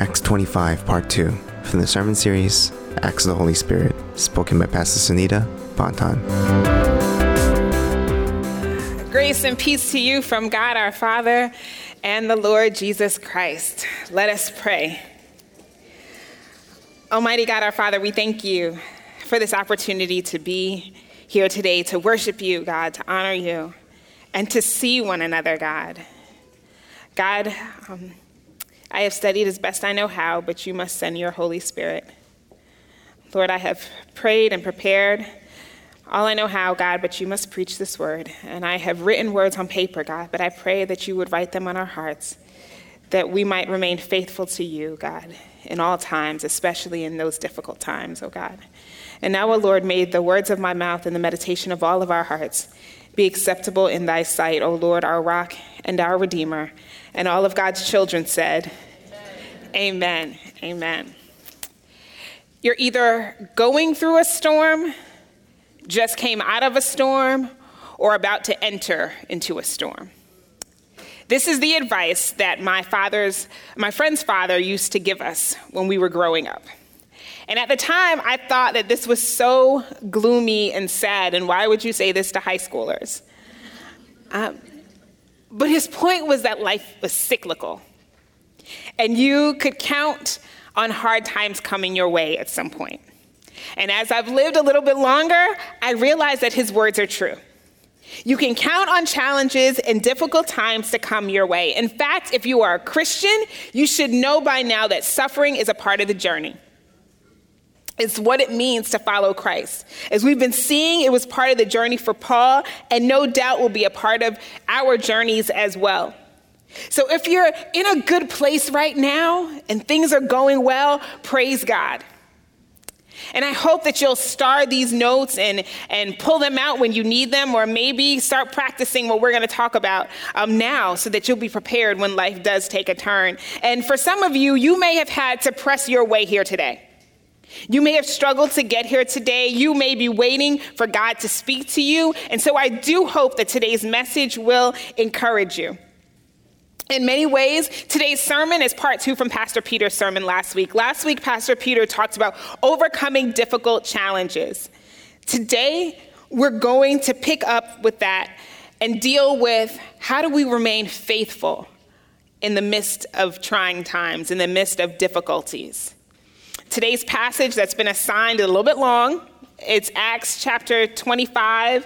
Acts 25, Part 2, from the sermon series Acts of the Holy Spirit, spoken by Pastor Sanetta Ponton. Grace and peace to you from God our Father and the Lord Jesus Christ. Let us pray. Almighty God our Father, we thank you for this opportunity to be here today to worship you, God, to honor you, and to see one another, God. God, um, I have studied as best I know how, but you must send your Holy Spirit. Lord, I have prayed and prepared all I know how, God, but you must preach this word. And I have written words on paper, God, but I pray that you would write them on our hearts, that we might remain faithful to you, God, in all times, especially in those difficult times, oh God. And now, O oh Lord, may the words of my mouth and the meditation of all of our hearts be acceptable in thy sight, O Lord, our rock and our redeemer. And all of God's children said, Amen. Amen. Amen. You're either going through a storm, just came out of a storm, or about to enter into a storm. This is the advice that my father's, my friend's father used to give us when we were growing up. And at the time, I thought that this was so gloomy and sad, and why would you say this to high schoolers? Um, but his point was that life was cyclical, and you could count on hard times coming your way at some point. And as I've lived a little bit longer, I realize that his words are true. You can count on challenges and difficult times to come your way. In fact, if you are a Christian, you should know by now that suffering is a part of the journey. It's what it means to follow Christ. As we've been seeing, it was part of the journey for Paul, and no doubt will be a part of our journeys as well. So if you're in a good place right now and things are going well, praise God. And I hope that you'll star these notes and, and pull them out when you need them, or maybe start practicing what we're going to talk about um, now so that you'll be prepared when life does take a turn. And for some of you, you may have had to press your way here today. You may have struggled to get here today. You may be waiting for God to speak to you. And so I do hope that today's message will encourage you. In many ways, today's sermon is part two from Pastor Peter's sermon last week. Last week, Pastor Peter talked about overcoming difficult challenges. Today, we're going to pick up with that and deal with how do we remain faithful in the midst of trying times, in the midst of difficulties. Today's passage that's been assigned a little bit long. It's Acts chapter 25,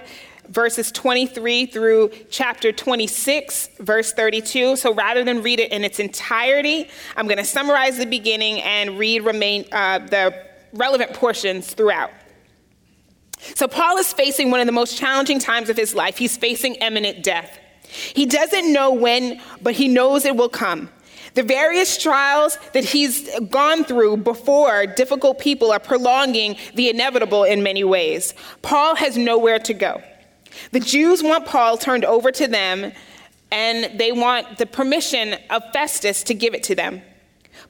verses 23 through chapter 26, verse 32. So rather than read it in its entirety, I'm going to summarize the beginning and read remain, uh, the relevant portions throughout. So Paul is facing one of the most challenging times of his life. He's facing imminent death. He doesn't know when, but he knows it will come. The various trials that he's gone through before difficult people are prolonging the inevitable in many ways. Paul has nowhere to go. The Jews want Paul turned over to them, and they want the permission of Festus to give it to them.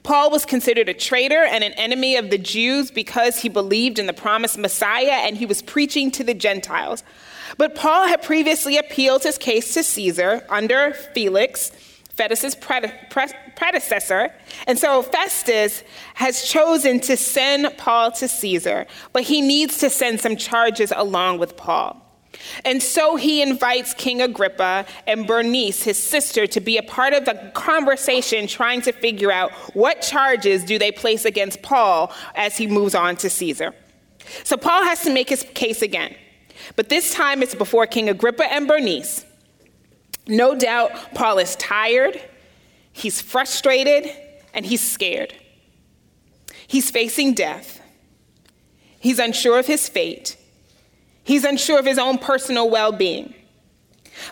Paul was considered a traitor and an enemy of the Jews because he believed in the promised Messiah and he was preaching to the Gentiles. But Paul had previously appealed his case to Caesar under Felix Festus's predecessor. And so Festus has chosen to send Paul to Caesar, but he needs to send some charges along with Paul. And so he invites King Agrippa and Bernice, his sister, to be a part of the conversation trying to figure out what charges do they place against Paul as he moves on to Caesar. So Paul has to make his case again. But this time it's before King Agrippa and Bernice. No doubt, Paul is tired, he's frustrated, and he's scared. He's facing death. He's unsure of his fate. He's unsure of his own personal well being.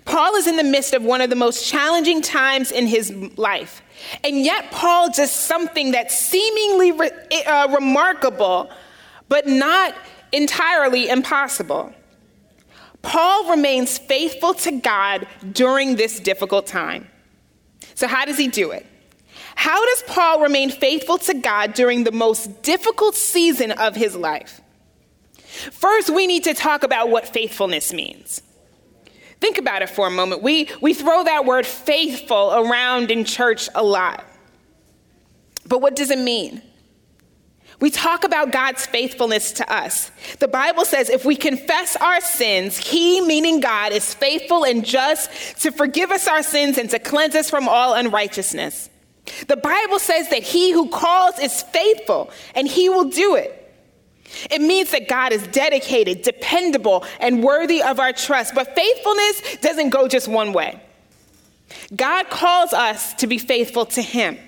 Paul is in the midst of one of the most challenging times in his life. And yet, Paul does something that's seemingly re- uh, remarkable, but not entirely impossible. Paul remains faithful to God during this difficult time. So, how does he do it? How does Paul remain faithful to God during the most difficult season of his life? First, we need to talk about what faithfulness means. Think about it for a moment. We, we throw that word faithful around in church a lot. But what does it mean? We talk about God's faithfulness to us. The Bible says if we confess our sins, He, meaning God, is faithful and just to forgive us our sins and to cleanse us from all unrighteousness. The Bible says that He who calls is faithful and He will do it. It means that God is dedicated, dependable, and worthy of our trust. But faithfulness doesn't go just one way. God calls us to be faithful to Him.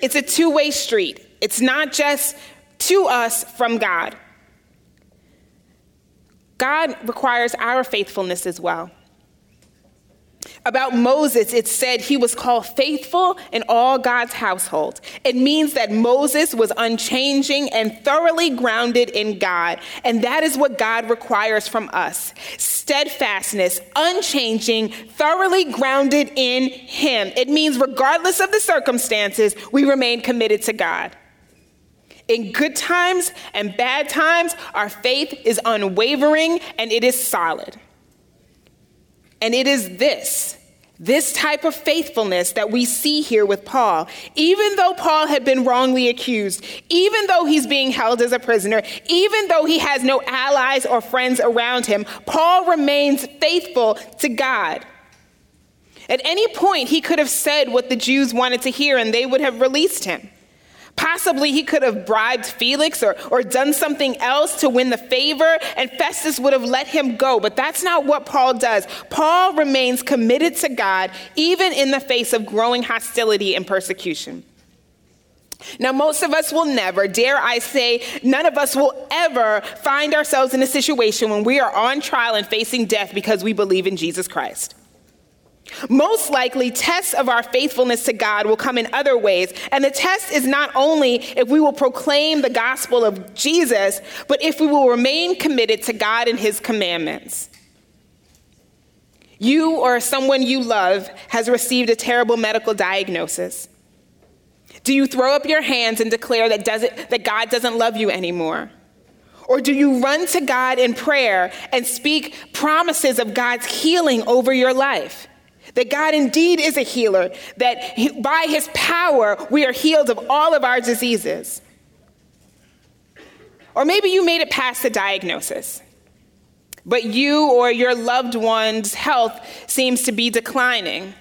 It's a two way street. It's not just to us from God. God requires our faithfulness as well. About Moses, it said he was called faithful in all God's household. It means that Moses was unchanging and thoroughly grounded in God. And that is what God requires from us steadfastness, unchanging, thoroughly grounded in Him. It means, regardless of the circumstances, we remain committed to God. In good times and bad times, our faith is unwavering and it is solid. And it is this, this type of faithfulness that we see here with Paul. Even though Paul had been wrongly accused, even though he's being held as a prisoner, even though he has no allies or friends around him, Paul remains faithful to God. At any point, he could have said what the Jews wanted to hear and they would have released him. Possibly he could have bribed Felix or, or done something else to win the favor, and Festus would have let him go. But that's not what Paul does. Paul remains committed to God, even in the face of growing hostility and persecution. Now, most of us will never, dare I say, none of us will ever find ourselves in a situation when we are on trial and facing death because we believe in Jesus Christ. Most likely, tests of our faithfulness to God will come in other ways. And the test is not only if we will proclaim the gospel of Jesus, but if we will remain committed to God and his commandments. You or someone you love has received a terrible medical diagnosis. Do you throw up your hands and declare that, that God doesn't love you anymore? Or do you run to God in prayer and speak promises of God's healing over your life? That God indeed is a healer, that he, by his power we are healed of all of our diseases. Or maybe you made it past the diagnosis, but you or your loved one's health seems to be declining.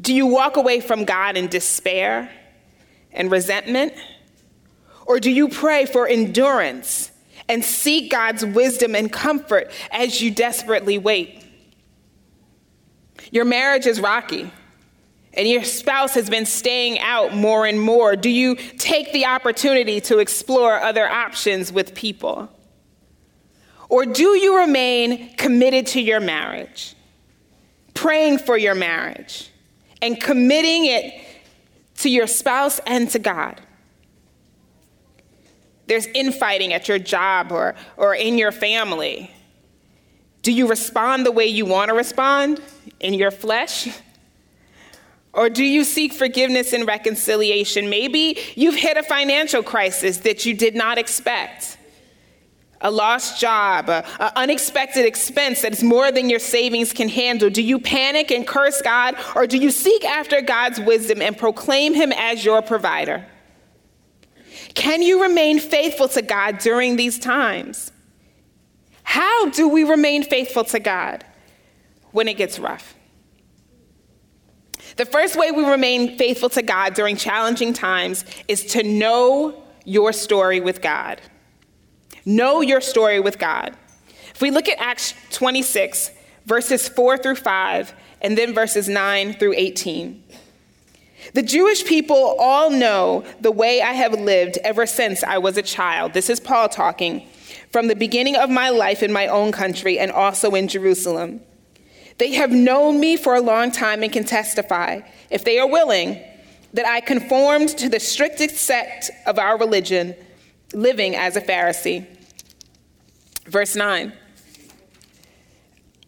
Do you walk away from God in despair and resentment? Or do you pray for endurance and seek God's wisdom and comfort as you desperately wait? Your marriage is rocky and your spouse has been staying out more and more. Do you take the opportunity to explore other options with people? Or do you remain committed to your marriage, praying for your marriage, and committing it to your spouse and to God? There's infighting at your job or, or in your family. Do you respond the way you want to respond in your flesh? Or do you seek forgiveness and reconciliation? Maybe you've hit a financial crisis that you did not expect. A lost job, an unexpected expense that is more than your savings can handle. Do you panic and curse God, or do you seek after God's wisdom and proclaim Him as your provider? Can you remain faithful to God during these times? How do we remain faithful to God when it gets rough? The first way we remain faithful to God during challenging times is to know your story with God. Know your story with God. If we look at Acts 26, verses 4 through 5, and then verses 9 through 18. The Jewish people all know the way I have lived ever since I was a child. This is Paul talking from the beginning of my life in my own country and also in Jerusalem. They have known me for a long time and can testify, if they are willing, that I conformed to the strictest sect of our religion, living as a Pharisee. Verse 9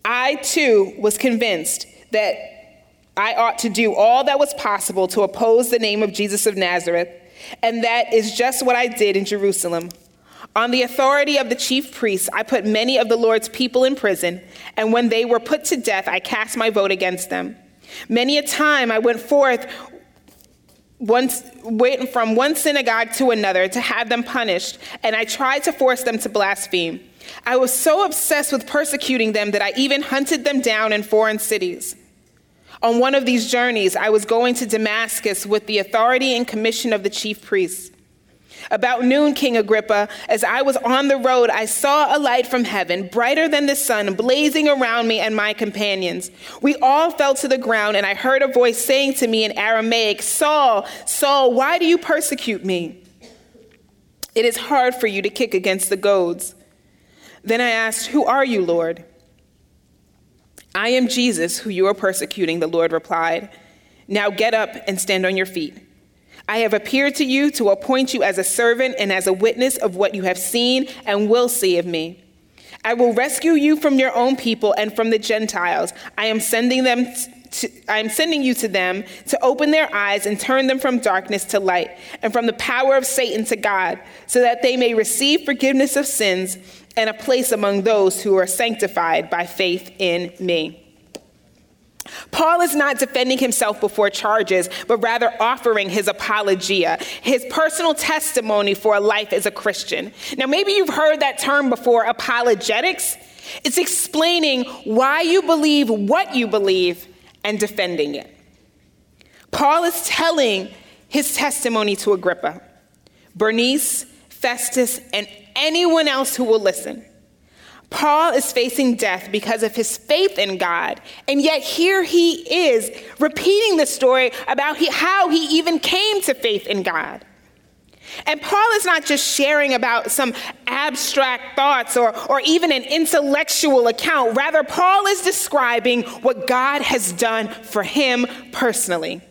I too was convinced that I ought to do all that was possible to oppose the name of Jesus of Nazareth, and that is just what I did in Jerusalem. On the authority of the chief priests, I put many of the Lord's people in prison, and when they were put to death, I cast my vote against them. Many a time I went forth one, went from one synagogue to another to have them punished, and I tried to force them to blaspheme. I was so obsessed with persecuting them that I even hunted them down in foreign cities. On one of these journeys, I was going to Damascus with the authority and commission of the chief priests. About noon, King Agrippa, as I was on the road, I saw a light from heaven, brighter than the sun, blazing around me and my companions. We all fell to the ground, and I heard a voice saying to me in Aramaic, Saul, Saul, why do you persecute me? It is hard for you to kick against the goads. Then I asked, Who are you, Lord? I am Jesus, who you are persecuting, the Lord replied. Now get up and stand on your feet. I have appeared to you to appoint you as a servant and as a witness of what you have seen and will see of me. I will rescue you from your own people and from the Gentiles. I am sending them to, I am sending you to them to open their eyes and turn them from darkness to light and from the power of Satan to God, so that they may receive forgiveness of sins and a place among those who are sanctified by faith in me. Paul is not defending himself before charges, but rather offering his apologia, his personal testimony for a life as a Christian. Now, maybe you've heard that term before apologetics. It's explaining why you believe what you believe and defending it. Paul is telling his testimony to Agrippa, Bernice, Festus, and anyone else who will listen. Paul is facing death because of his faith in God, and yet here he is repeating the story about he, how he even came to faith in God. And Paul is not just sharing about some abstract thoughts or, or even an intellectual account. Rather, Paul is describing what God has done for him personally.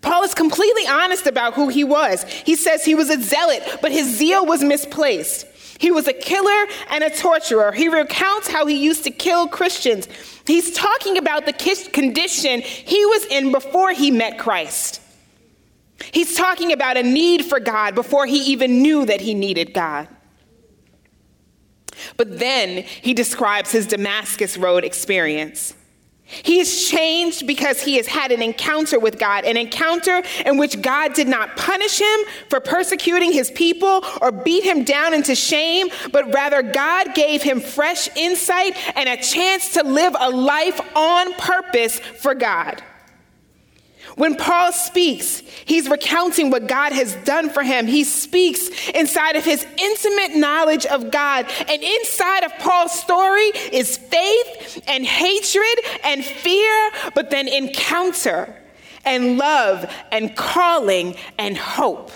Paul is completely honest about who he was. He says he was a zealot, but his zeal was misplaced. He was a killer and a torturer. He recounts how he used to kill Christians. He's talking about the condition he was in before he met Christ. He's talking about a need for God before he even knew that he needed God. But then he describes his Damascus Road experience. He is changed because he has had an encounter with God, an encounter in which God did not punish him for persecuting his people or beat him down into shame, but rather God gave him fresh insight and a chance to live a life on purpose for God. When Paul speaks, he's recounting what God has done for him. He speaks inside of his intimate knowledge of God. And inside of Paul's story is faith and hatred and fear, but then encounter and love and calling and hope.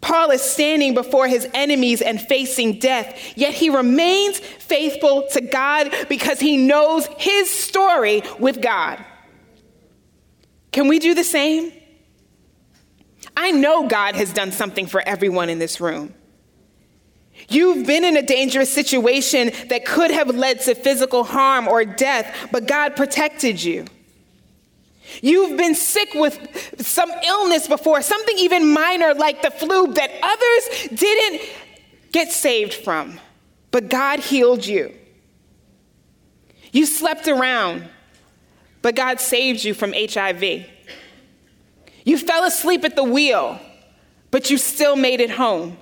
Paul is standing before his enemies and facing death, yet he remains faithful to God because he knows his story with God. Can we do the same? I know God has done something for everyone in this room. You've been in a dangerous situation that could have led to physical harm or death, but God protected you. You've been sick with some illness before, something even minor like the flu that others didn't get saved from, but God healed you. You slept around, but God saved you from HIV. You fell asleep at the wheel, but you still made it home.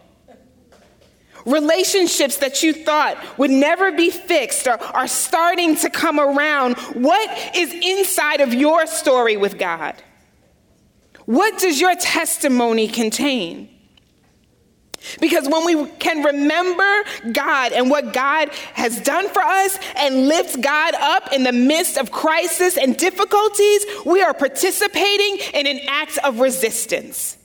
Relationships that you thought would never be fixed are, are starting to come around. What is inside of your story with God? What does your testimony contain? Because when we can remember God and what God has done for us and lift God up in the midst of crisis and difficulties, we are participating in an act of resistance.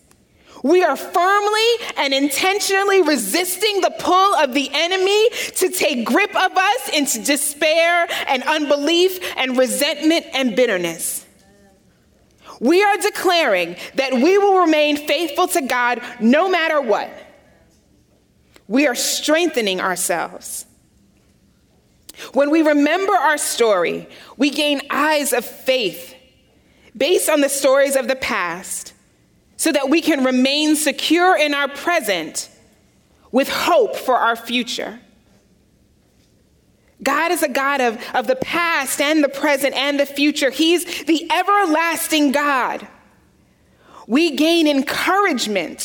We are firmly and intentionally resisting the pull of the enemy to take grip of us into despair and unbelief and resentment and bitterness. We are declaring that we will remain faithful to God no matter what we are strengthening ourselves. When we remember our story, we gain eyes of faith based on the stories of the past so that we can remain secure in our present with hope for our future. God is a God of, of the past and the present and the future. He's the everlasting God. We gain encouragement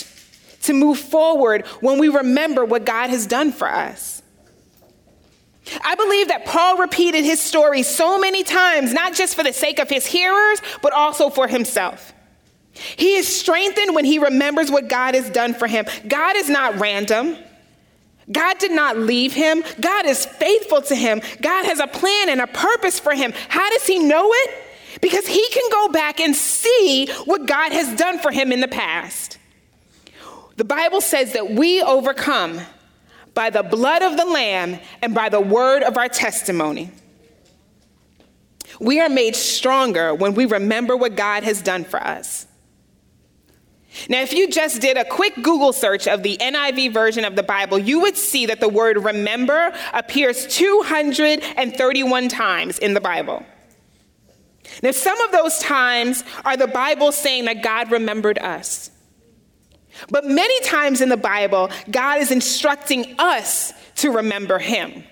to move forward when we remember what God has done for us. I believe that Paul repeated his story so many times, not just for the sake of his hearers, but also for himself. He is strengthened when he remembers what God has done for him. God is not random. God did not leave him. God is faithful to him. God has a plan and a purpose for him. How does he know it? Because he can go back and see what God has done for him in the past. The Bible says that we overcome by the blood of the Lamb and by the word of our testimony. We are made stronger when we remember what God has done for us. Now, if you just did a quick Google search of the NIV version of the Bible, you would see that the word remember appears 231 times in the Bible. Now, some of those times are the Bible saying that God remembered us. But many times in the Bible, God is instructing us to remember Him.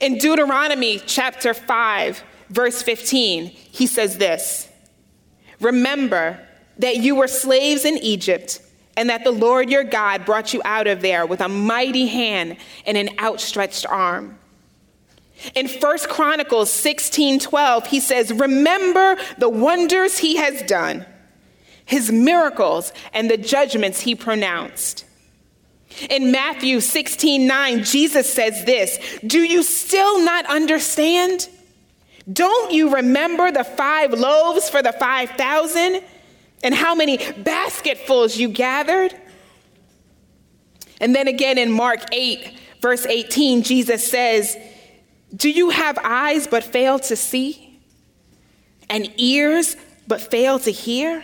In Deuteronomy chapter 5, verse 15, he says this Remember that you were slaves in Egypt, and that the Lord your God brought you out of there with a mighty hand and an outstretched arm. In 1 Chronicles 16 12, he says, Remember the wonders he has done his miracles, and the judgments he pronounced. In Matthew 16 9, Jesus says this Do you still not understand? Don't you remember the five loaves for the 5,000 and how many basketfuls you gathered? And then again in Mark 8, verse 18, Jesus says, Do you have eyes but fail to see, and ears but fail to hear?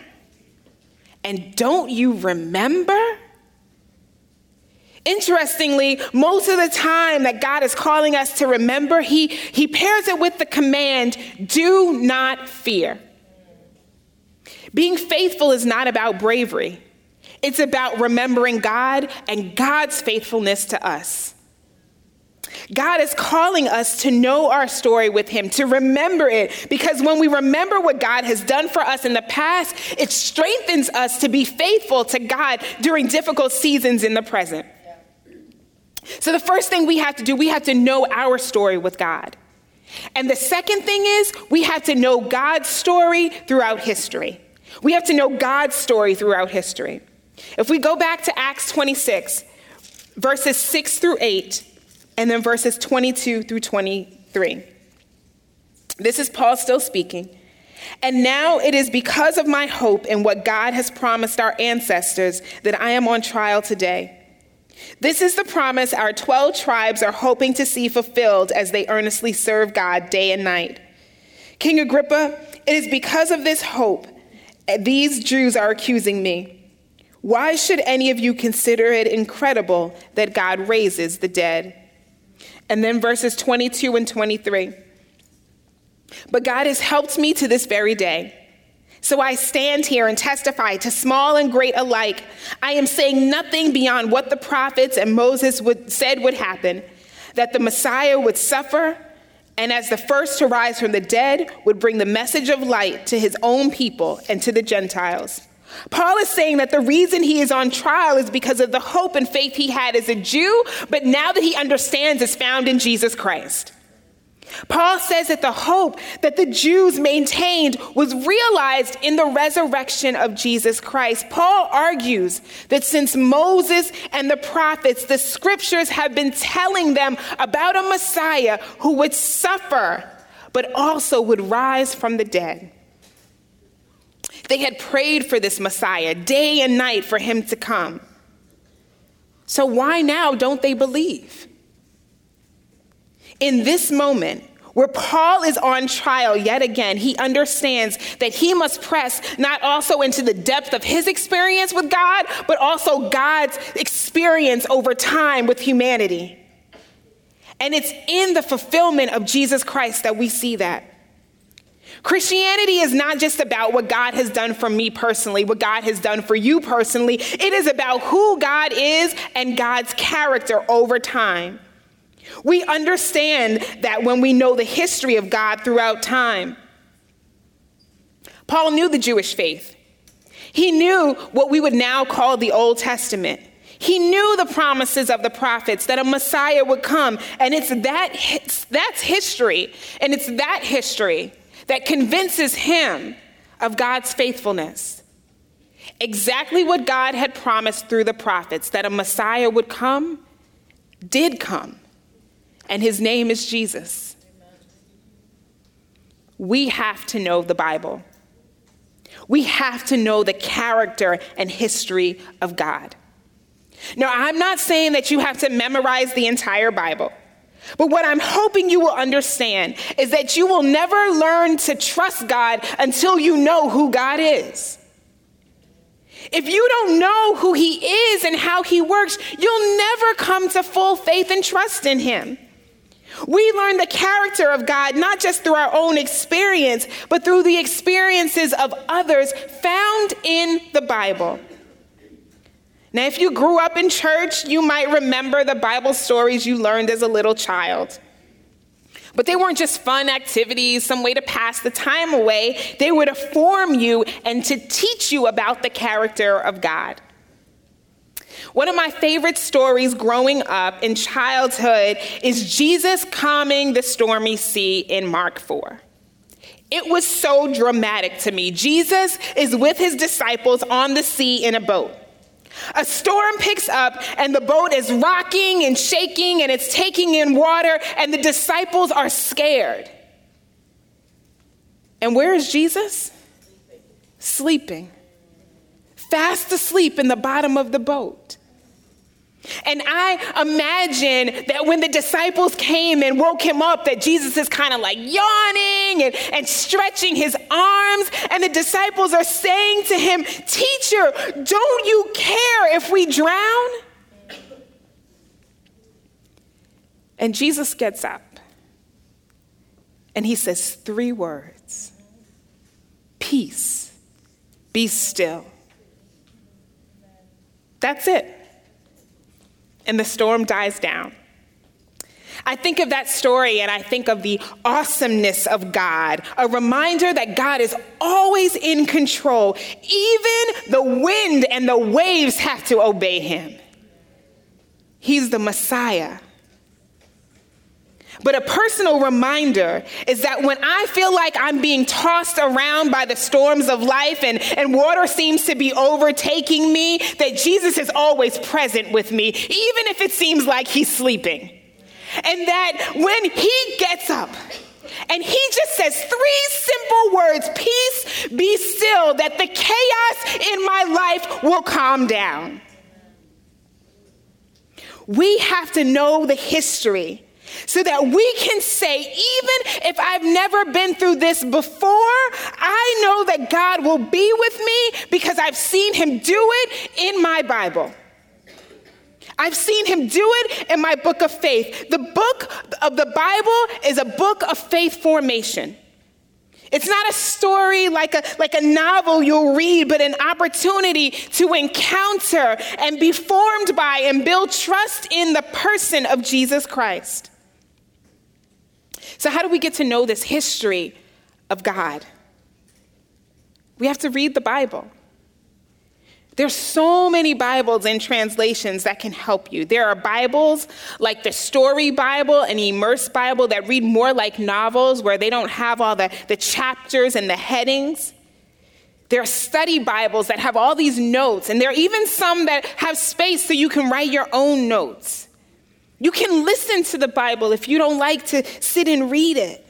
And don't you remember? Interestingly, most of the time that God is calling us to remember, he, he pairs it with the command do not fear. Being faithful is not about bravery, it's about remembering God and God's faithfulness to us. God is calling us to know our story with Him, to remember it, because when we remember what God has done for us in the past, it strengthens us to be faithful to God during difficult seasons in the present. So, the first thing we have to do, we have to know our story with God. And the second thing is, we have to know God's story throughout history. We have to know God's story throughout history. If we go back to Acts 26, verses 6 through 8, and then verses 22 through 23. This is Paul still speaking. And now it is because of my hope in what God has promised our ancestors that I am on trial today. This is the promise our 12 tribes are hoping to see fulfilled as they earnestly serve God day and night. King Agrippa, it is because of this hope these Jews are accusing me. Why should any of you consider it incredible that God raises the dead? And then verses 22 and 23. But God has helped me to this very day. So I stand here and testify to small and great alike. I am saying nothing beyond what the prophets and Moses would, said would happen that the Messiah would suffer, and as the first to rise from the dead, would bring the message of light to his own people and to the Gentiles. Paul is saying that the reason he is on trial is because of the hope and faith he had as a Jew, but now that he understands is found in Jesus Christ. Paul says that the hope that the Jews maintained was realized in the resurrection of Jesus Christ. Paul argues that since Moses and the prophets, the scriptures have been telling them about a Messiah who would suffer, but also would rise from the dead. They had prayed for this Messiah day and night for him to come. So why now don't they believe? In this moment, where Paul is on trial yet again, he understands that he must press not also into the depth of his experience with God, but also God's experience over time with humanity. And it's in the fulfillment of Jesus Christ that we see that. Christianity is not just about what God has done for me personally, what God has done for you personally. It is about who God is and God's character over time. We understand that when we know the history of God throughout time. Paul knew the Jewish faith. He knew what we would now call the Old Testament. He knew the promises of the prophets that a Messiah would come. And it's that, that's history. And it's that history that convinces him of God's faithfulness. Exactly what God had promised through the prophets that a Messiah would come, did come. And his name is Jesus. We have to know the Bible. We have to know the character and history of God. Now, I'm not saying that you have to memorize the entire Bible. But what I'm hoping you will understand is that you will never learn to trust God until you know who God is. If you don't know who He is and how He works, you'll never come to full faith and trust in Him. We learn the character of God not just through our own experience, but through the experiences of others found in the Bible. Now, if you grew up in church, you might remember the Bible stories you learned as a little child. But they weren't just fun activities, some way to pass the time away. They were to form you and to teach you about the character of God. One of my favorite stories growing up in childhood is Jesus calming the stormy sea in Mark 4. It was so dramatic to me. Jesus is with his disciples on the sea in a boat. A storm picks up, and the boat is rocking and shaking, and it's taking in water, and the disciples are scared. And where is Jesus? Sleeping. Fast asleep in the bottom of the boat. And I imagine that when the disciples came and woke him up, that Jesus is kind of like yawning and, and stretching his arms. And the disciples are saying to him, Teacher, don't you care if we drown? And Jesus gets up and he says three words Peace, be still. That's it and the storm dies down. I think of that story and I think of the awesomeness of God, a reminder that God is always in control. Even the wind and the waves have to obey him. He's the Messiah. But a personal reminder is that when I feel like I'm being tossed around by the storms of life and, and water seems to be overtaking me, that Jesus is always present with me, even if it seems like he's sleeping. And that when he gets up, and he just says three simple words peace, be still, that the chaos in my life will calm down. We have to know the history so that we can say, even if I've never been through this before, I know that God will be with me because I've seen Him do it in my Bible. I've seen him do it in my book of faith. The book of the Bible is a book of faith formation. It's not a story like a, like a novel you'll read, but an opportunity to encounter and be formed by and build trust in the person of Jesus Christ. So, how do we get to know this history of God? We have to read the Bible. There's so many Bibles and translations that can help you. There are Bibles like the Story Bible and Immerse Bible that read more like novels where they don't have all the, the chapters and the headings. There are study Bibles that have all these notes, and there are even some that have space so you can write your own notes. You can listen to the Bible if you don't like to sit and read it.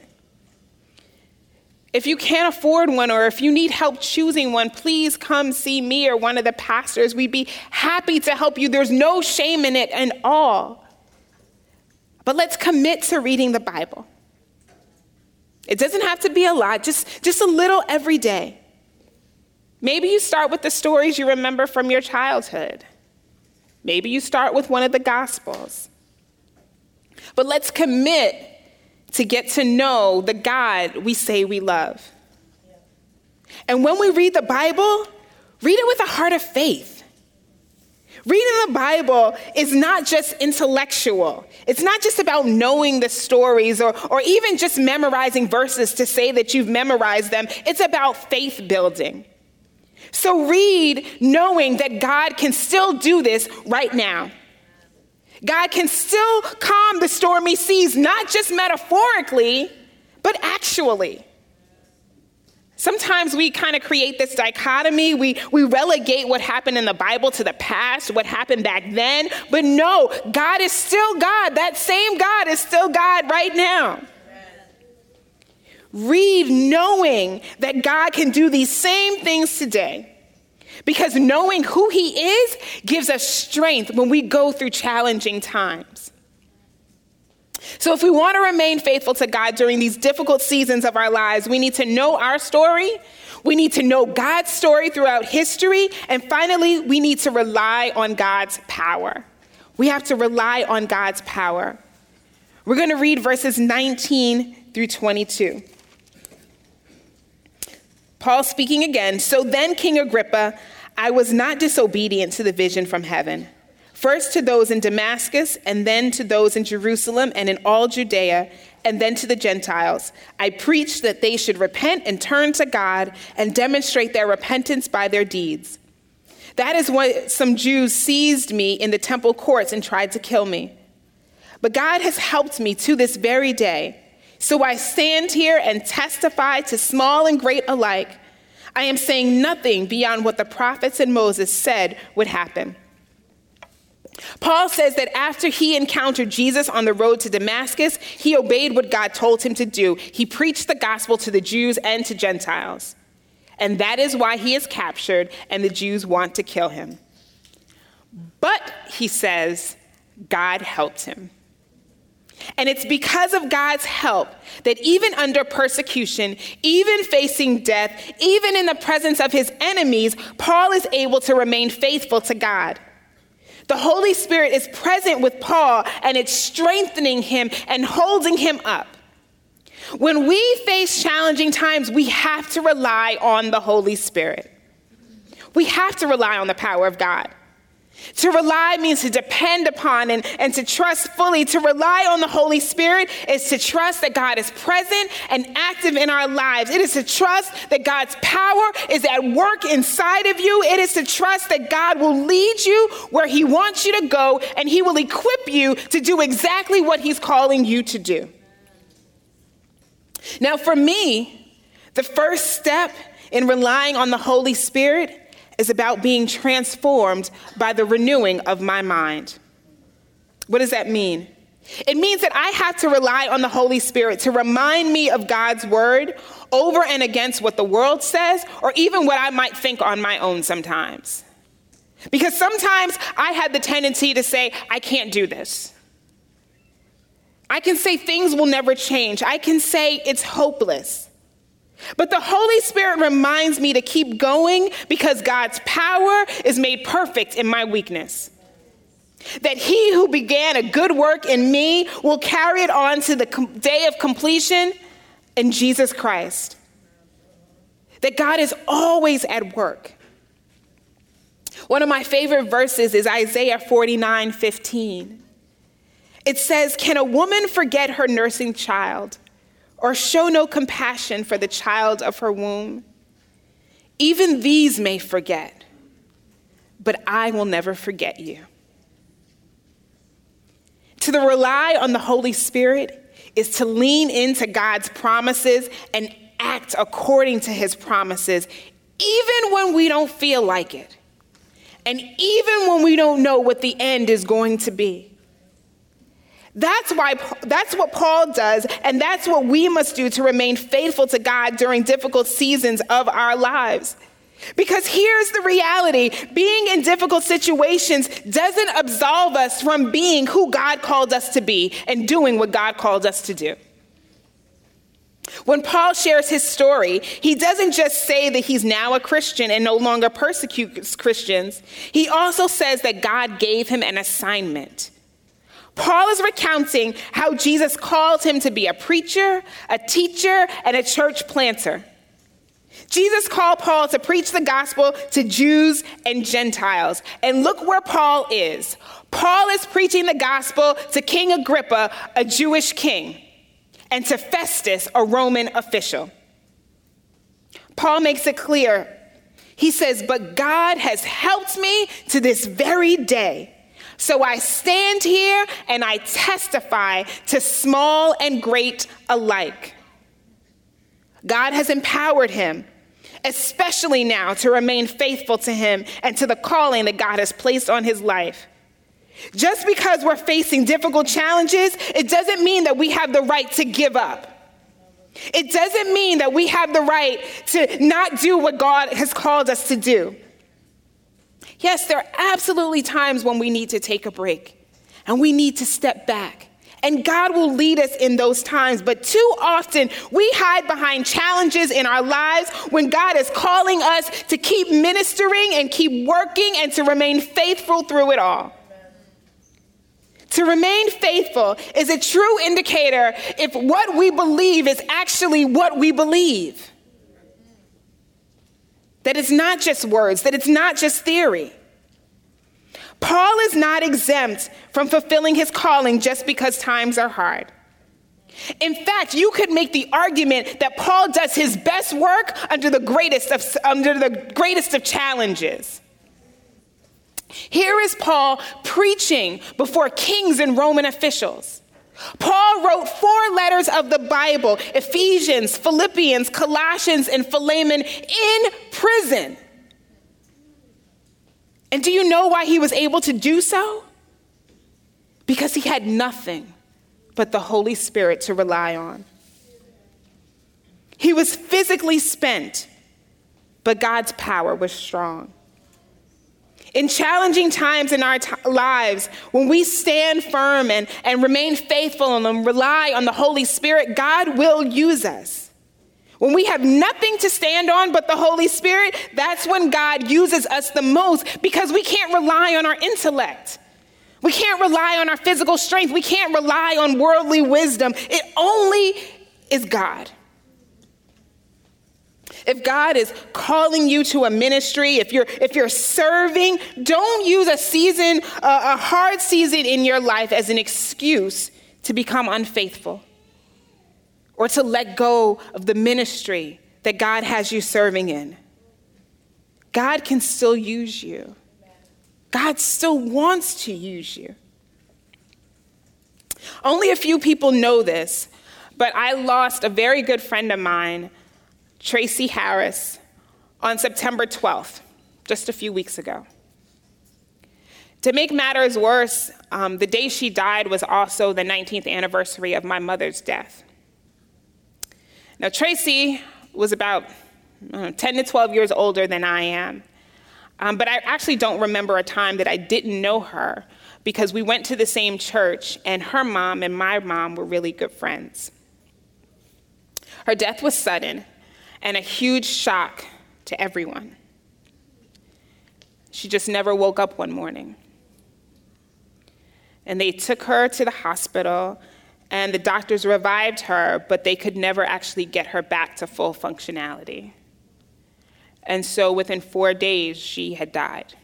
If you can't afford one or if you need help choosing one, please come see me or one of the pastors. We'd be happy to help you. There's no shame in it at all. But let's commit to reading the Bible. It doesn't have to be a lot, just, just a little every day. Maybe you start with the stories you remember from your childhood. Maybe you start with one of the Gospels. But let's commit to get to know the God we say we love. And when we read the Bible, read it with a heart of faith. Reading the Bible is not just intellectual. It's not just about knowing the stories or, or even just memorizing verses to say that you've memorized them. It's about faith building. So read knowing that God can still do this right now. God can still calm the stormy seas, not just metaphorically, but actually. Sometimes we kind of create this dichotomy. We, we relegate what happened in the Bible to the past, what happened back then. But no, God is still God. That same God is still God right now. Read knowing that God can do these same things today. Because knowing who He is gives us strength when we go through challenging times. So, if we want to remain faithful to God during these difficult seasons of our lives, we need to know our story. We need to know God's story throughout history. And finally, we need to rely on God's power. We have to rely on God's power. We're going to read verses 19 through 22. Paul speaking again. So then, King Agrippa, I was not disobedient to the vision from heaven. First to those in Damascus, and then to those in Jerusalem and in all Judea, and then to the Gentiles. I preached that they should repent and turn to God and demonstrate their repentance by their deeds. That is why some Jews seized me in the temple courts and tried to kill me. But God has helped me to this very day. So I stand here and testify to small and great alike. I am saying nothing beyond what the prophets and Moses said would happen. Paul says that after he encountered Jesus on the road to Damascus, he obeyed what God told him to do. He preached the gospel to the Jews and to Gentiles. And that is why he is captured and the Jews want to kill him. But, he says, God helped him. And it's because of God's help that even under persecution, even facing death, even in the presence of his enemies, Paul is able to remain faithful to God. The Holy Spirit is present with Paul and it's strengthening him and holding him up. When we face challenging times, we have to rely on the Holy Spirit. We have to rely on the power of God. To rely means to depend upon and, and to trust fully. To rely on the Holy Spirit is to trust that God is present and active in our lives. It is to trust that God's power is at work inside of you. It is to trust that God will lead you where He wants you to go and He will equip you to do exactly what He's calling you to do. Now, for me, the first step in relying on the Holy Spirit is about being transformed by the renewing of my mind. What does that mean? It means that I have to rely on the Holy Spirit to remind me of God's word over and against what the world says or even what I might think on my own sometimes. Because sometimes I had the tendency to say, I can't do this. I can say things will never change. I can say it's hopeless. But the Holy Spirit reminds me to keep going because God's power is made perfect in my weakness. That he who began a good work in me will carry it on to the day of completion in Jesus Christ. That God is always at work. One of my favorite verses is Isaiah 49 15. It says, Can a woman forget her nursing child? Or show no compassion for the child of her womb. Even these may forget, but I will never forget you. To the rely on the Holy Spirit is to lean into God's promises and act according to his promises, even when we don't feel like it, and even when we don't know what the end is going to be. That's why that's what Paul does and that's what we must do to remain faithful to God during difficult seasons of our lives. Because here's the reality being in difficult situations doesn't absolve us from being who God called us to be and doing what God called us to do. When Paul shares his story, he doesn't just say that he's now a Christian and no longer persecutes Christians. He also says that God gave him an assignment. Paul is recounting how Jesus called him to be a preacher, a teacher, and a church planter. Jesus called Paul to preach the gospel to Jews and Gentiles. And look where Paul is. Paul is preaching the gospel to King Agrippa, a Jewish king, and to Festus, a Roman official. Paul makes it clear He says, But God has helped me to this very day. So I stand here and I testify to small and great alike. God has empowered him, especially now, to remain faithful to him and to the calling that God has placed on his life. Just because we're facing difficult challenges, it doesn't mean that we have the right to give up. It doesn't mean that we have the right to not do what God has called us to do. Yes, there are absolutely times when we need to take a break and we need to step back. And God will lead us in those times. But too often, we hide behind challenges in our lives when God is calling us to keep ministering and keep working and to remain faithful through it all. To remain faithful is a true indicator if what we believe is actually what we believe. That it's not just words, that it's not just theory. Paul is not exempt from fulfilling his calling just because times are hard. In fact, you could make the argument that Paul does his best work under the greatest of, under the greatest of challenges. Here is Paul preaching before kings and Roman officials. Paul wrote four letters of the Bible Ephesians, Philippians, Colossians, and Philemon in prison. And do you know why he was able to do so? Because he had nothing but the Holy Spirit to rely on. He was physically spent, but God's power was strong. In challenging times in our t- lives, when we stand firm and, and remain faithful and rely on the Holy Spirit, God will use us. When we have nothing to stand on but the Holy Spirit, that's when God uses us the most because we can't rely on our intellect. We can't rely on our physical strength. We can't rely on worldly wisdom. It only is God. If God is calling you to a ministry, if you're if you're serving, don't use a season, a hard season in your life as an excuse to become unfaithful or to let go of the ministry that God has you serving in. God can still use you. God still wants to use you. Only a few people know this, but I lost a very good friend of mine Tracy Harris on September 12th, just a few weeks ago. To make matters worse, um, the day she died was also the 19th anniversary of my mother's death. Now, Tracy was about know, 10 to 12 years older than I am, um, but I actually don't remember a time that I didn't know her because we went to the same church, and her mom and my mom were really good friends. Her death was sudden, and a huge shock to everyone. She just never woke up one morning. And they took her to the hospital, and the doctors revived her, but they could never actually get her back to full functionality. And so within four days, she had died.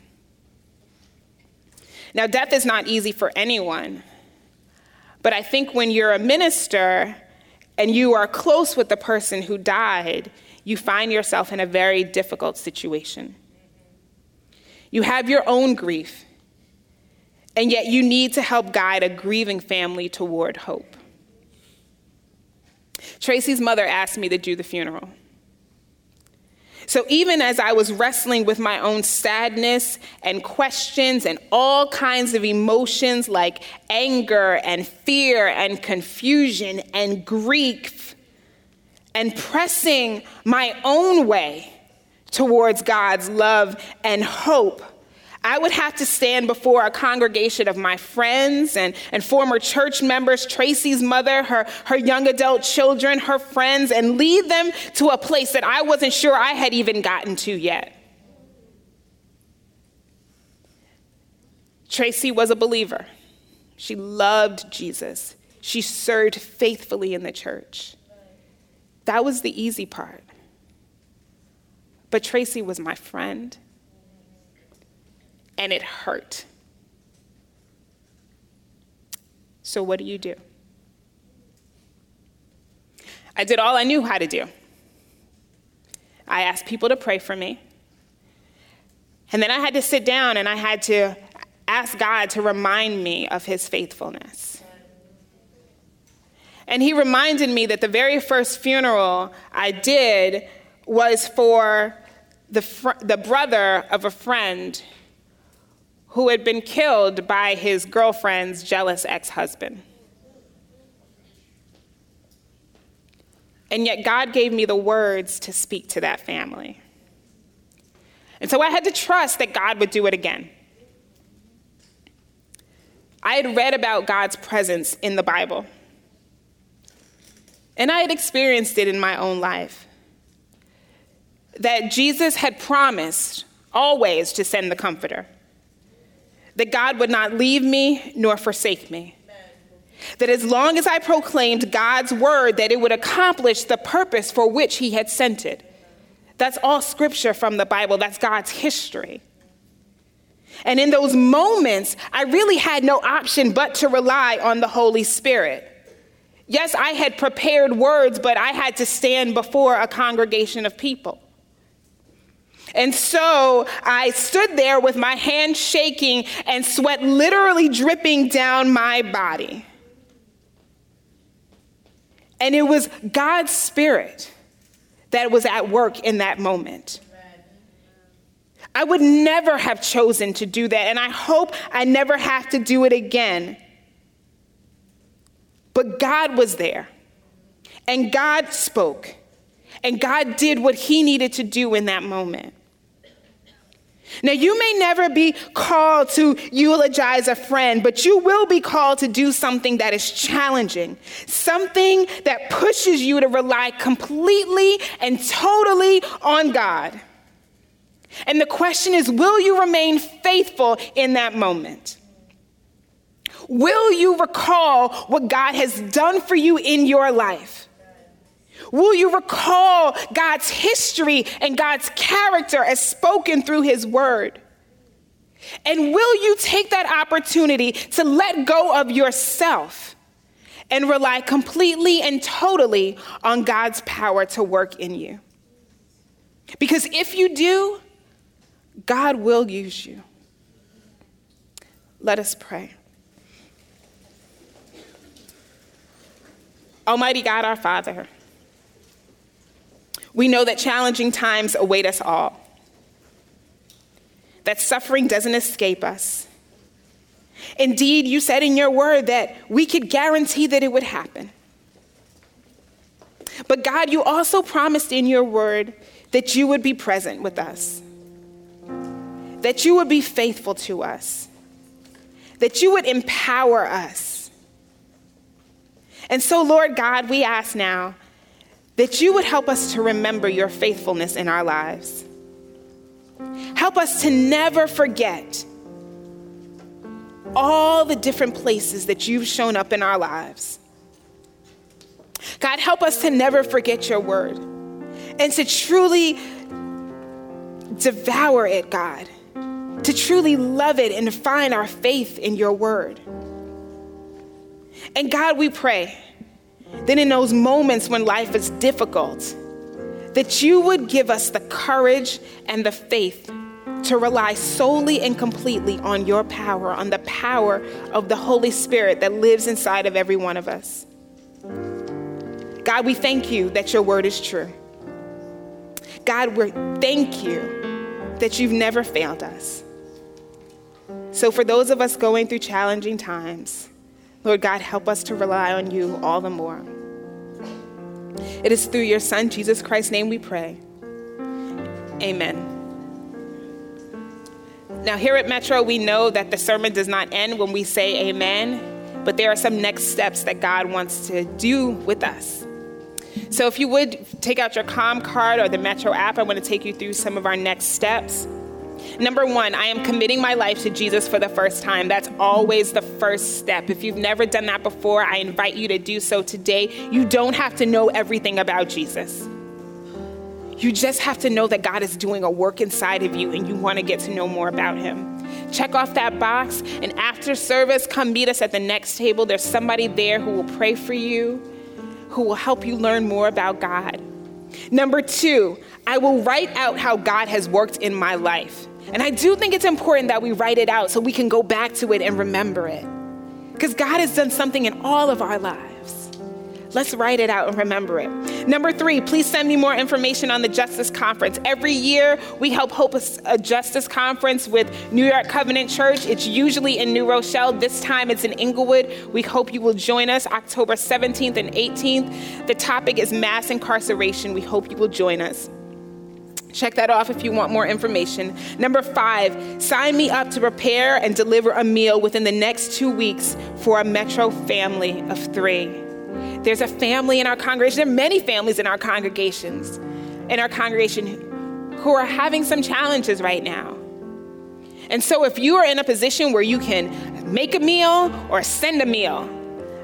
Now, death is not easy for anyone, but I think when you're a minister and you are close with the person who died, you find yourself in a very difficult situation. You have your own grief, and yet you need to help guide a grieving family toward hope. Tracy's mother asked me to do the funeral. So even as I was wrestling with my own sadness and questions and all kinds of emotions like anger and fear and confusion and grief, and pressing my own way towards God's love and hope, I would have to stand before a congregation of my friends and, and former church members, Tracy's mother, her, her young adult children, her friends, and lead them to a place that I wasn't sure I had even gotten to yet. Tracy was a believer. She loved Jesus. She served faithfully in the church. That was the easy part. But Tracy was my friend, and it hurt. So, what do you do? I did all I knew how to do. I asked people to pray for me, And then I had to sit down and I had to ask God to remind me of his faithfulness. And he reminded me that the very first funeral I did was for the, fr- the brother of a friend who had been killed by his girlfriend's jealous ex husband. And yet, God gave me the words to speak to that family. And so I had to trust that God would do it again. I had read about God's presence in the Bible, and I had experienced it in my own life. That Jesus had promised always to send the Comforter, that God would not leave me nor forsake me that as long as I proclaimed God's word, that it would accomplish the purpose for which he had sent it. That's all scripture from the Bible. That's God's history. And in those moments, I really had no option but to rely on the Holy Spirit. Yes, I had prepared words, but I had to stand before a congregation of people. And so I stood there with my hands shaking and sweat literally dripping down my body. And it was God's Spirit that was at work in that moment. I would never have chosen to do that, and I hope I never have to do it again. But God was there, and God spoke, and God did what He needed to do in that moment. Now, you may never be called to eulogize a friend, but you will be called to do something that is challenging, something that pushes you to rely completely and totally on God. And the question is will you remain faithful in that moment? Will you recall what God has done for you in your life? Will you recall God's history and God's character as spoken through His Word? And will you take that opportunity to let go of yourself and rely completely and totally on God's power to work in you? Because if you do, God will use you. Let us pray. Almighty God, our Father, we know that challenging times await us all, that suffering doesn't escape us. Indeed, you said in your word that we could guarantee that it would happen. But God, you also promised in your word that you would be present with us, that you would be faithful to us, that you would empower us. And so, Lord God, we ask now that you would help us to remember your faithfulness in our lives. Help us to never forget all the different places that you've shown up in our lives. God, help us to never forget your word and to truly devour it, God, to truly love it and find our faith in your word. And God, we pray that in those moments when life is difficult, that you would give us the courage and the faith to rely solely and completely on your power, on the power of the Holy Spirit that lives inside of every one of us. God, we thank you that your word is true. God, we thank you that you've never failed us. So, for those of us going through challenging times, Lord God, help us to rely on you all the more. It is through your Son, Jesus Christ's name, we pray. Amen. Now, here at Metro, we know that the sermon does not end when we say amen, but there are some next steps that God wants to do with us. So, if you would take out your COM card or the Metro app, I want to take you through some of our next steps. Number one, I am committing my life to Jesus for the first time. That's always the first step. If you've never done that before, I invite you to do so today. You don't have to know everything about Jesus. You just have to know that God is doing a work inside of you and you want to get to know more about Him. Check off that box, and after service, come meet us at the next table. There's somebody there who will pray for you, who will help you learn more about God. Number two, I will write out how God has worked in my life. And I do think it's important that we write it out so we can go back to it and remember it. Because God has done something in all of our lives. Let's write it out and remember it. Number three, please send me more information on the Justice Conference. Every year, we help a, a, Justice Conference with New York Covenant Church. It's usually in New Rochelle. This time it's in Englewood. We hope you will join us October 17th and 18th. The topic is mass incarceration. We hope you will join us. Check that off if you want more information. Number five, sign me up to prepare and deliver a meal within the next two weeks for a Metro family of three. There's a family in our congregation, there are many families in our congregations, in our congregation who are having some challenges right now. And so, if you are in a position where you can make a meal or send a meal,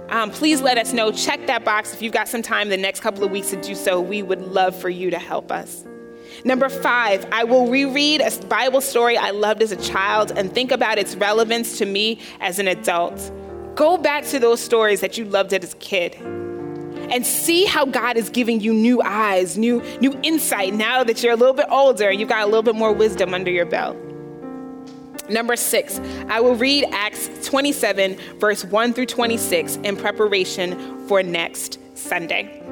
um, please let us know. Check that box if you've got some time the next couple of weeks to do so. We would love for you to help us. Number five, I will reread a Bible story I loved as a child and think about its relevance to me as an adult. Go back to those stories that you loved as a kid and see how God is giving you new eyes, new, new insight now that you're a little bit older, and you've got a little bit more wisdom under your belt. Number six, I will read Acts 27, verse 1 through 26 in preparation for next Sunday.